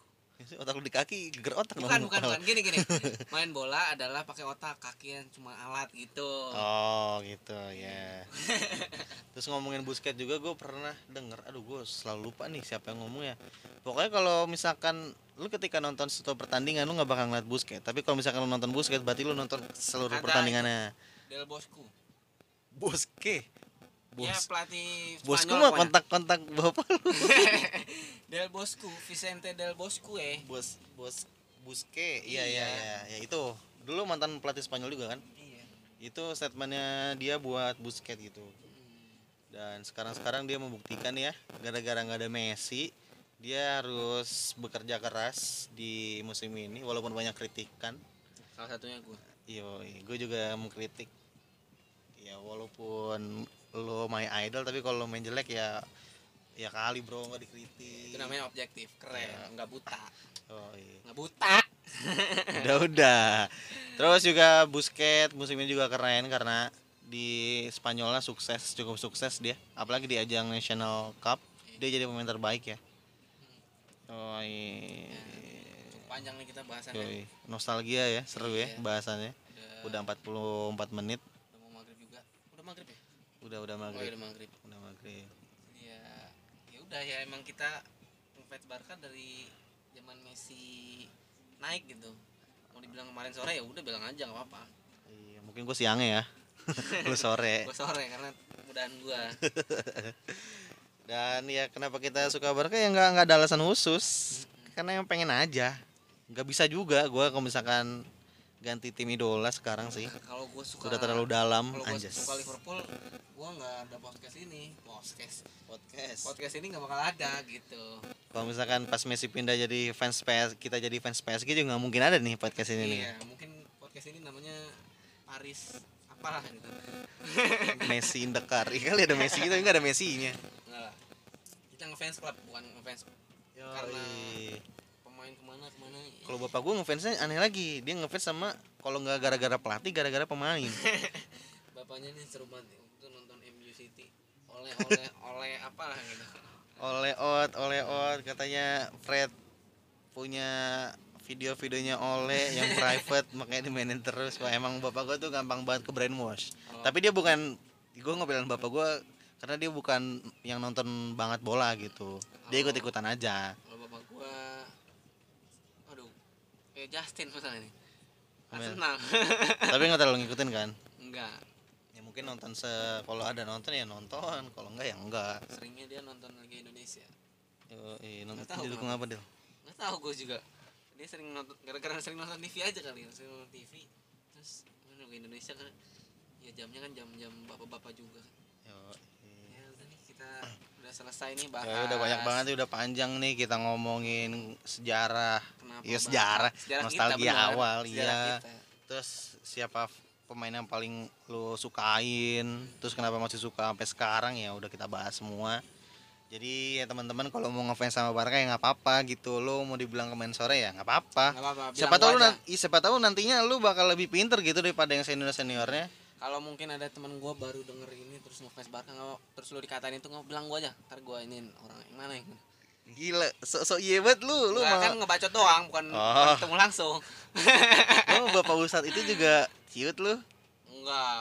Otak lu di kaki, geger otak bukan dong. bukan bukan gini gini main bola adalah pakai otak kaki yang cuma alat gitu Oh gitu ya. Terus ngomongin Busquets juga gue pernah denger, aduh gue selalu lupa nih siapa yang ngomong ya. Pokoknya kalau misalkan lu ketika nonton satu pertandingan lu nggak bakal ngeliat Busquets, tapi kalau misalkan lu nonton Busquets berarti lu nonton seluruh Ada pertandingannya. Del Bosco Ya Bos. pelatih Bosku Spanyol mah pokoknya. kontak-kontak bapak lu. Del Bosco Vicente Del Bosco eh Bos bos Busquets. Iya iya Iya. iya, ya itu. Dulu mantan pelatih Spanyol juga kan? iya Itu statementnya dia buat Busquets gitu. Dan sekarang-sekarang dia membuktikan ya, gara-gara nggak ada Messi, dia harus bekerja keras di musim ini walaupun banyak kritikan. salah satunya gue Yo, gue juga mengkritik. Ya walaupun lo my idol tapi kalau lo main jelek ya ya kali bro nggak dikritik. itu namanya objektif keren. Iya. nggak buta. Oh iya. nggak buta. Udah udah. Terus juga Busquets musim ini juga keren karena di Spanyolnya sukses cukup sukses dia. Apalagi di ajang National Cup dia jadi pemain terbaik ya. Oh iya. Cukup panjang nih kita bahasannya. Yoi. nostalgia ya seru ya Iya. bahasannya. Udah, udah 44 menit. Udah mau maghrib juga. Udah maghrib ya udah udah oh iya maghrib udah maghrib. Udah maghrib. Ya ya udah ya emang kita ngefans Barca dari zaman Messi naik gitu. Mau dibilang kemarin sore ya udah bilang aja nggak apa-apa. Iya mungkin gue siangnya ya. Lu sore. Gue sore karena mudahan gue dan ya kenapa kita suka Barca? Ya nggak nggak ada alasan khusus. Karena yang pengen aja. Nggak bisa juga gue kalau misalkan ganti tim idola sekarang sih. kalau gue suka Sudah terlalu dalam kalau gue suka Liverpool gue nggak ada podcast ini podcast Podcast. podcast ini nggak bakal ada gitu Kalau misalkan pas Messi pindah jadi fans PS, kita jadi fans PSG juga nggak mungkin ada nih podcast ini nih. iya mungkin podcast ini namanya Paris apalah gitu Messi in the car. Iya kali ada Messi kita nggak ada Messi-nya. Enggak lah. Kita ngefans klub bukan ngefans Karena pemain ke mana ke mana. Kalau bapak gue ngefansnya aneh lagi, dia ngefans sama kalau nggak gara-gara pelatih, gara-gara pemain. Bapaknya ini seru banget ya, waktu itu nonton MU City. Oleh oleh oleh apalah gitu. oleh out, oleh out katanya Fred punya video-videonya oleh yang private makanya dimainin terus. Wah emang bapak gue tuh gampang banget ke brainwash. Oh. Tapi dia bukan, gue ngebelain bapak gue karena dia bukan yang nonton banget bola gitu. Dia ikut-ikutan aja. Kalau bapak gua aduh kayak Justin misalnya nih. Arsenal. Tapi nggak terlalu ngikutin kan? enggak. Ya mungkin nonton se kalau ada nonton ya nonton, kalau enggak ya enggak. Seringnya dia nonton Liga Indonesia. Yo, eh, nonton tahu didukung apa Del? Nggak tahu gue juga. Dia sering nonton gara-gara sering nonton TV aja kali, ya, sering nonton TV. Terus mana Liga Indonesia kan ya jamnya kan jam-jam bapak-bapak juga kan. Yo, eh. Ya udah nih kita udah selesai nih bahas. Ya udah banyak banget nih, udah panjang nih kita ngomongin sejarah. Kenapa Iya bahas- sejarah, sejarah nostalgia benar. awal, Sejarah iya. kita. Terus siapa pemain yang paling lo sukain? Terus kenapa masih suka sampai sekarang ya udah kita bahas semua. Jadi ya teman-teman kalau mau ngefans sama Barca ya nggak apa-apa gitu. Lo mau dibilang main sore ya nggak apa-apa. Siapa tahu lu nanti siapa tahu nantinya lu bakal lebih pinter gitu daripada yang senior seniornya. Kalau mungkin ada teman gua baru denger ini terus ngefans Barca nggak terus lu dikatain itu nggak bilang gua aja. Ntar gua ini orang yang mana yang Gila, sok-sok iya banget lu, lu Nggak, mah kan ngebacot doang bukan, Oh. ketemu langsung. lu Bapak Ustadz itu juga ciut lu. Enggak.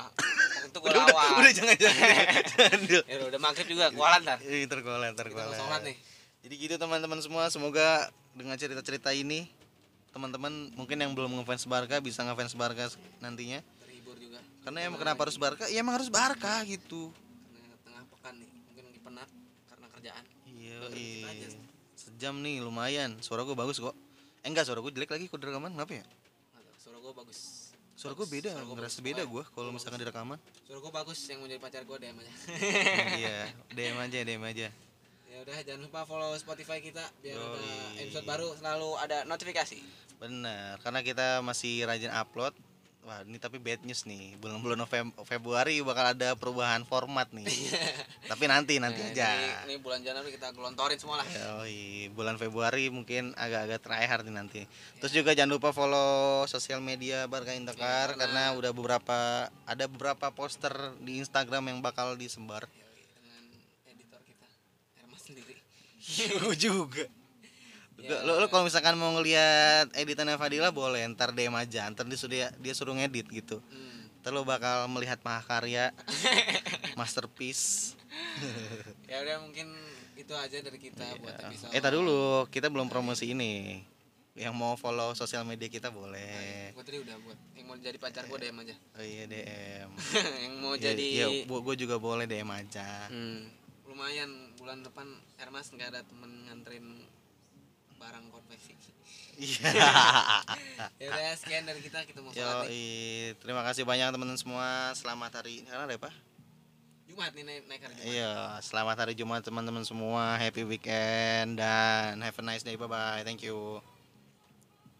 Itu gua Udah, udah, lawan. udah jangan jangan. jangan. Ya udah, udah maghrib juga ntar. Ih, tergolet, Kita mau tergolet. sholat nih. Jadi gitu teman-teman semua, semoga dengan cerita-cerita ini teman-teman mungkin yang belum ngefans Barca bisa ngefans Barca nantinya. Karena emang kenapa harus Barca? Ya emang harus Barca gitu. Tengah, tengah pekan nih. Mungkin lagi penat karena kerjaan. Iya, aja. sejam nih lumayan. Suara gue bagus kok. Eh enggak, suara gue jelek lagi kok rekaman. Kenapa ya? Suara gua bagus. Suara gue beda, Suara gua ngerasa bagus. beda gue kalau misalkan di rekaman. Suara gua bagus yang mau jadi pacar gua DM aja. iya, DM aja, DM aja. ya udah jangan lupa follow Spotify kita biar ada episode baru selalu ada notifikasi. Bener, karena kita masih rajin upload. Wah, ini tapi bad news nih. Bulan-bulan Novem- Februari bakal ada perubahan format nih. tapi nanti nanti Nah, aja. Ini, ini bulan Januari kita gelontorin semua lah. Yoi, bulan Februari mungkin agak-agak terakhir nih nanti. Terus juga jangan lupa follow sosial media Barca Indekar Iya, karena udah beberapa ada beberapa poster di Instagram yang bakal disebar. Yoi, dengan editor kita Hermas sendiri. Gue juga. Ya. Lo, lo kalau misalkan mau ngelihat editannya Fadila boleh ntar DM aja, ntar dia suruh dia, suruh ngedit gitu. Hmm. Ntar lo bakal melihat mahakarya masterpiece. Ya udah mungkin itu aja dari kita buat episode. Eh, tar dulu, kita belum promosi ini. Yang mau follow sosial media kita boleh. Gue tadi udah buat yang mau jadi pacar gue DM aja. Oh iya DM. yang mau Ya, jadi ya, gue juga boleh DM aja. Hmm, lumayan bulan depan Hermas nggak ada temen nganterin barang konveksi. Iya. ya udah sekian dari kita kita mau Yo, sholat nih. terima kasih banyak teman-teman semua. Selamat hari karena ada apa? Jumat nih naik, naik hari Jumat. Iya, selamat hari Jumat teman-teman semua. Happy weekend dan have a nice day. Bye bye. Thank you.